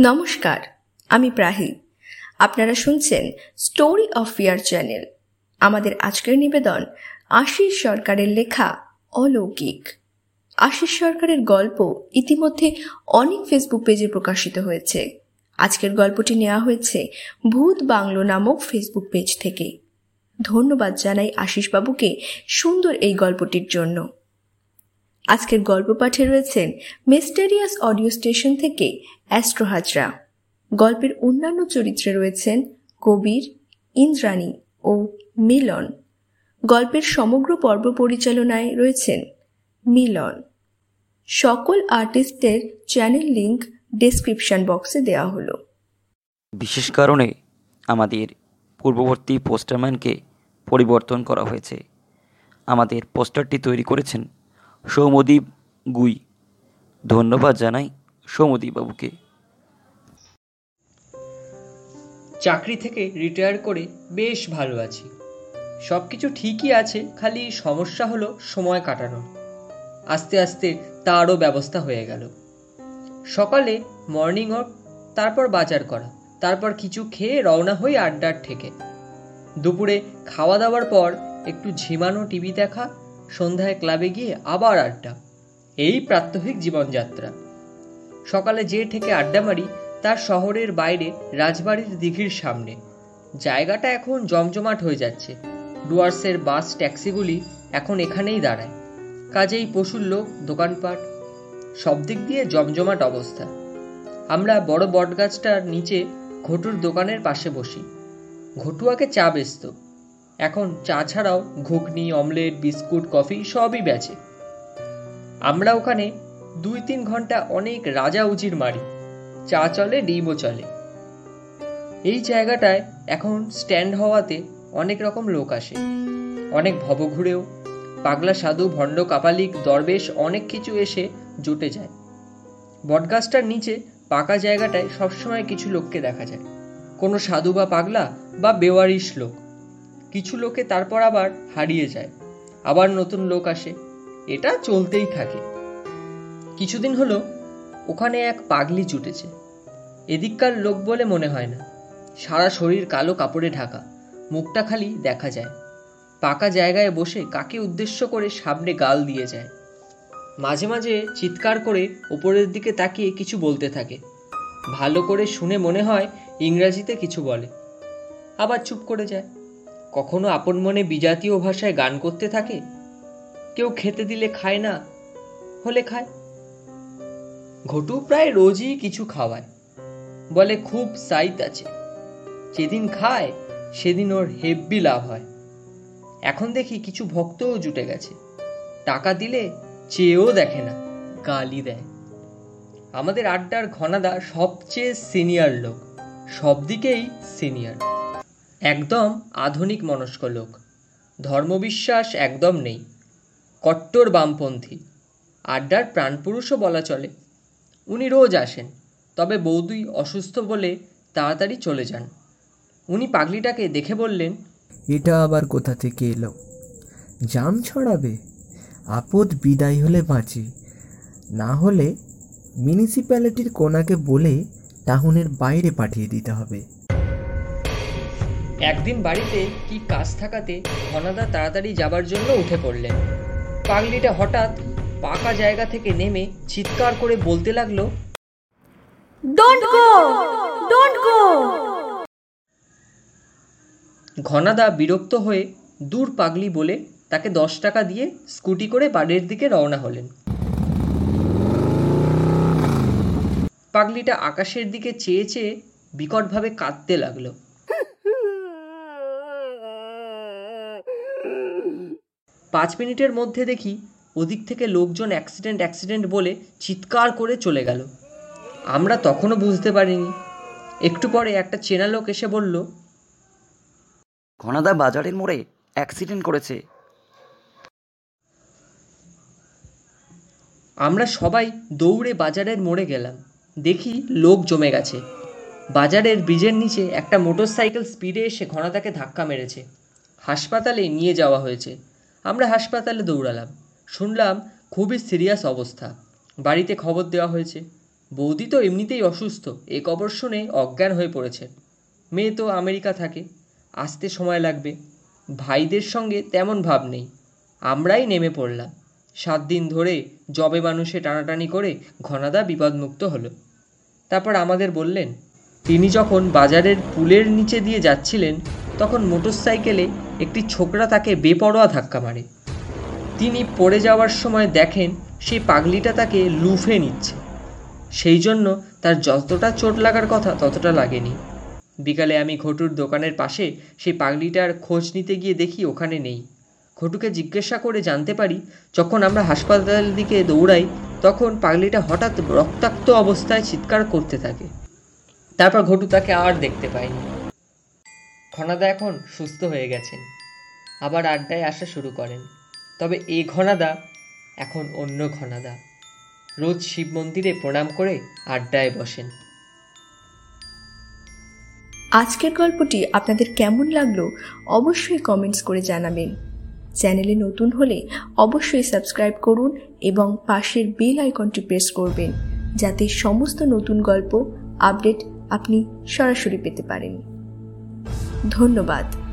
নমস্কার, আমি প্রাহি। আপনারা শুনছেন স্টোরি অফ ইয়ার চ্যানেল আমাদের আজকের নিবেদন, আশিস সরকারের লেখা অলৌকিক। আশিস সরকারের গল্প ইতিমধ্যে অনেক ফেসবুক পেজে প্রকাশিত হয়েছে। আজকের গল্পটি নেওয়া হয়েছে ভূত বাংলো নামক ফেসবুক পেজ থেকে। ধন্যবাদ জানাই আশিসবাবুকে সুন্দর এই গল্পটির জন্য। আজকের গল্প পাঠে রয়েছেন মিস্টেরিয়াস অডিও স্টেশন থেকে অ্যাস্ট্রো হাজরা। গল্পের অন্যান্য চরিত্রে রয়েছেন কবির, ইন্দ্রাণী ও মিলন। গল্পের সমগ্র পর্ব পরিচালনায় রয়েছেন মিলন। সকল আর্টিস্টের চ্যানেল লিংক ডেসক্রিপশন বক্সে দেওয়া হলো। বিশেষ কারণে আমাদের পূর্ববর্তী পোস্টারম্যানকে পরিবর্তন করা হয়েছে। আমাদের পোস্টারটি তৈরি করেছেন সৌমদীপ গুই। ধন্যবাদ জানাই বাবুকে চাকরি থেকে রিটায়ার করে বেশ ভালো আছি। সব কিছু ঠিকই আছে, খালি সমস্যা হলো সময় কাটানো আস্তে আস্তে তারও ব্যবস্থা হয়ে গেল। সকালে মর্নিং ওয়াক তারপর বাজার করা, তারপর কিছু খেয়ে রওনা হই আড্ডার থেকে। দুপুরে খাওয়া দাওয়ার পর একটু ঝিমানো টিভি দেখা সন্ধ্যায় ক্লাবে গিয়ে আবার আড্ডা। এই প্রাত্যহিক জীবনযাত্রা। সকালে যে থেকে আড্ডা মারি তার শহরের বাইরে রাজবাড়ির দিঘির সামনে। জায়গাটা এখন জমজমাট হয়ে যাচ্ছে। ডুয়ার্সের বাস, ট্যাক্সিগুলি এখন এখানেই দাঁড়ায়। কাজেই পশুর লোক, দোকানপাট, সব দিক দিয়ে জমজমাট অবস্থা। আমরা বড় বটগাছটার নিচে ঘটুর দোকানের পাশে বসি। ঘটুয়াকে চা বেচত। এখন চা ছাড়াও ঘুগনি, অমলেট, বিস্কুট, কফি সবই বেচে। আমরা ওখানে দুই তিন ঘণ্টা অনেক রাজা উজির মারি। চা চলে, ডিমও চলে। এই জায়গাটায় এখন স্ট্যান্ড হওয়াতে অনেক রকম লোক আসে। অনেক ভবঘুরেও, পাগলা সাধু, ভণ্ড কাপালিক, দরবেশ অনেক কিছু এসে জুটে যায়। বটগাছটার নিচে পাকা জায়গাটায় সবসময় কিছু লোককে দেখা যায়। কোনো সাধু বা পাগলা বা বেওয়ারিশ লোক। কিছু লোকে তারপর আবার হারিয়ে যায়। আবার নতুন লোক আসে। এটা চলতেই থাকে। কিছুদিন হলো ওখানে এক পাগলি জুটেছে। এদিককার লোক বলে মনে হয় না। সারা শরীর কালো কাপড়ে ঢাকা। মুখটা খালি দেখা যায়। পাকা জায়গায় বসে কাকে উদ্দেশ্য করে সামনে গাল দিয়ে যায়। মাঝে মাঝে চিৎকার করে ওপরের দিকে তাকিয়ে কিছু বলতে থাকে। ভালো করে শুনে মনে হয় ইংরাজিতে কিছু বলে। আবার চুপ করে যায়। কখনো আপন মনে বিজাতীয় ভাষায় গান করতে থাকে? কেউ খেতে দিলে খায় না, হলে খায়। ঘটু প্রায় রোজই কিছু খাওয়ায়। বলে, খুব সাইত আছে। যেদিন খায়, সেদিন ওর হেব্বি লাভ হয়। এখন দেখি কিছু ভক্তও জুটে গেছে। টাকা দিলে চেয়েও দেখে না, গালি দেয়। আমাদের আড্ডার ঘনাদা সবচেয়ে সিনিয়র লোক সব দিকেই সিনিয়র। একদম আধুনিক মনস্ক লোক। ধর্মবিশ্বাস একদম নেই। কট্টর বামপন্থী। আড্ডার প্রাণপুরুষও বলা চলে। উনি রোজ আসেন, তবে বৌদি অসুস্থ বলে তাড়াতাড়ি চলে যান। উনি পাগলিটাকে দেখে বললেন, এটা আবার কোথা থেকে এলো? জাম ছড়াবে? আপদ বিদায় হলে বাঁচি। না হলে মিউনিসিপ্যালিটির কোনাকে বলে টাউনের বাইরে পাঠিয়ে দিতে হবে। একদিন বাড়িতে কি কাজ থাকাতে ঘনাদা তাড়াতাড়ি যাবার জন্য উঠে পড়লেন। পাগলিটা হঠাৎ পাকা জায়গা থেকে নেমে চিৎকার করে বলতে লাগল don't go don't go Ghanada বিরক্ত হয়ে দূর পাগলি বলে তাকে দশ টাকা দিয়ে স্কুটি করে বাড়ির দিকে রওনা হলেন। পাগলিটা আকাশের দিকে চেয়ে চেয়ে বিকটভাবে কাঁদতে লাগল। পাঁচ মিনিটের মধ্যে দেখি ওদিক থেকে লোকজন অ্যাক্সিডেন্ট অ্যাক্সিডেন্ট বলে চিৎকার করে চলে গেল। আমরা তখনও বুঝতে পারিনি। একটু পরে একটা চেনা লোক এসে বলল ঘনাদা বাজারের মোড়ে অ্যাক্সিডেন্ট করেছে। আমরা সবাই দৌড়ে বাজারের মোড়ে গেলাম। দেখি লোক জমে গেছে। বাজারের ব্রিজের নিচে একটা মোটরসাইকেল স্পিডে এসে ঘনাদাকে ধাক্কা মেরেছে। হাসপাতালে নিয়ে যাওয়া হয়েছে। আমরা হাসপাতালে দৌড়ালাম। শুনলাম খুবই সিরিয়াস অবস্থা। বাড়িতে খবর দেওয়া হয়েছে, বৌদি তো এমনিতেই অসুস্থ, এ খবর শুনে অজ্ঞান হয়ে পড়েছে। মেয়ে তো আমেরিকা থাকে, আসতে সময় লাগবে। ভাইদের সঙ্গে তেমন ভাব নেই। আমরাই নেমে পড়লাম। সাত দিন ধরে জবে মানুষে টানাটানি করে ঘনাদা বিপদমুক্ত হলো। তারপর আমাদের বললেন, তিনি যখন বাজারের পুলের নিচে দিয়ে যাচ্ছিলেন, তখন মোটরসাইকেলে একটি ছোকরা তাকে বেপরোয়া ধাক্কা মারে। তিনি পড়ে যাওয়ার সময় দেখেন সেই পাগলিটা তাকে লুফে নিচ্ছে। সেই জন্য তার যতটা চোট লাগার কথা ততটা লাগেনি। বিকালে আমি ঘটুর দোকানের পাশে সেই পাগলিটার খোঁজ নিতে গিয়ে দেখি ওখানে নেই। ঘটুকে জিজ্ঞাসা করে জানতে পারি, যখন আমরা হাসপাতালের দিকে দৌড়াই, তখন পাগলিটা হঠাৎ রক্তাক্ত অবস্থায় চিৎকার করতে থাকে। তারপর ঘটু তাকে আর দেখতে পাইনি ঘনাদা এখন সুস্থ হয়ে গেছেন। আবার আড্ডায় আসা শুরু করেন। তবে এ ঘনাদা এখন অন্য ঘনাদা। রোজ শিব মন্দিরে প্রণাম করে আড্ডায় বসেন। আজকের গল্পটি আপনাদের কেমন লাগল অবশ্যই কমেন্টস করে জানাবেন। চ্যানেলে নতুন হলে অবশ্যই সাবস্ক্রাইব করুন এবং পাশের বেল আইকনটি প্রেস করবেন, যাতে সমস্ত নতুন গল্প আপডেট আপনি সরাসরি পেতে পারেন। ধন্যবাদ।